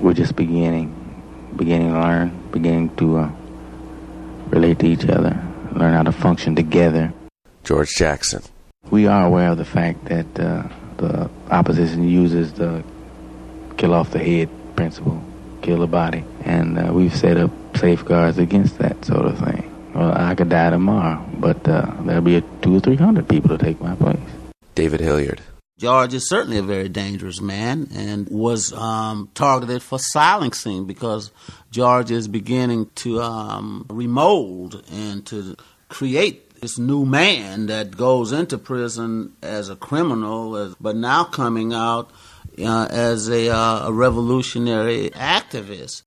we're just beginning, beginning to learn, beginning to uh, relate to each other, learn how to function together. George Jackson. We are aware of the fact that uh, the opposition uses the kill off the head principle, kill the body, and uh, we've set up safeguards against that sort of thing. Well, I could die tomorrow, but uh, there'll be a two or three hundred people to take my place. David Hilliard. George is certainly a very dangerous man and was um, targeted for silencing because George is beginning to um, remold and to create this new man that goes into prison as a criminal, as, but now coming out uh, as a, uh, a revolutionary activist.